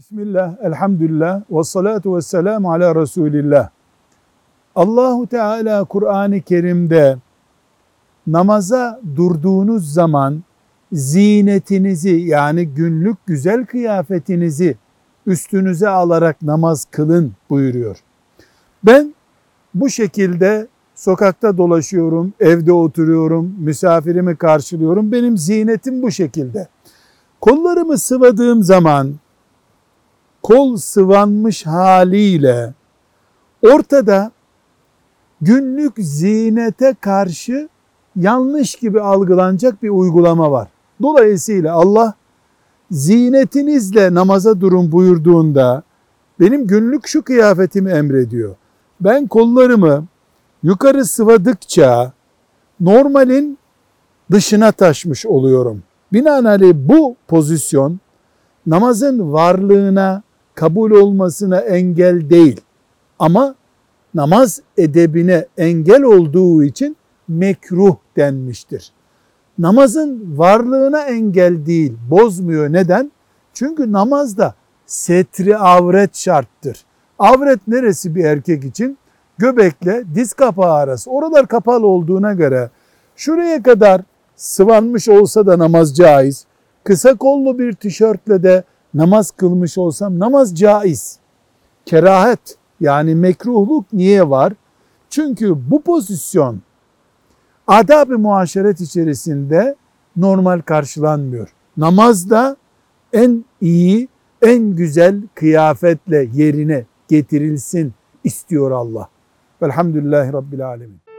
Bismillah, elhamdülillah, ve salatu ve selamu ala Resulillah. Allahu Teala Kur'an-ı Kerim'de namaza durduğunuz zaman zinetinizi yani günlük güzel kıyafetinizi üstünüze alarak namaz kılın buyuruyor. Ben bu şekilde sokakta dolaşıyorum, evde oturuyorum, misafirimi karşılıyorum. Benim zinetim bu şekilde. Kollarımı sıvadığım zaman kol sıvanmış haliyle ortada günlük zinete karşı yanlış gibi algılanacak bir uygulama var. Dolayısıyla Allah zinetinizle namaza durun buyurduğunda benim günlük şu kıyafetimi emrediyor. Ben kollarımı yukarı sıvadıkça normalin dışına taşmış oluyorum. Binaenaleyh bu pozisyon namazın varlığına, kabul olmasına engel değil. Ama namaz edebine engel olduğu için mekruh denmiştir. Namazın varlığına engel değil, bozmuyor. Neden? Çünkü namazda setri avret şarttır. Avret neresi bir erkek için? Göbekle diz kapağı arası. Oralar kapalı olduğuna göre şuraya kadar sıvanmış olsa da namaz caiz. Kısa kollu bir tişörtle de namaz kılmış olsam namaz caiz. Kerahet yani mekruhluk niye var? Çünkü bu pozisyon adab-ı muaşeret içerisinde normal karşılanmıyor. Namazda en iyi, en güzel kıyafetle yerine getirilsin istiyor Allah. Velhamdülillahi Rabbil Alemin.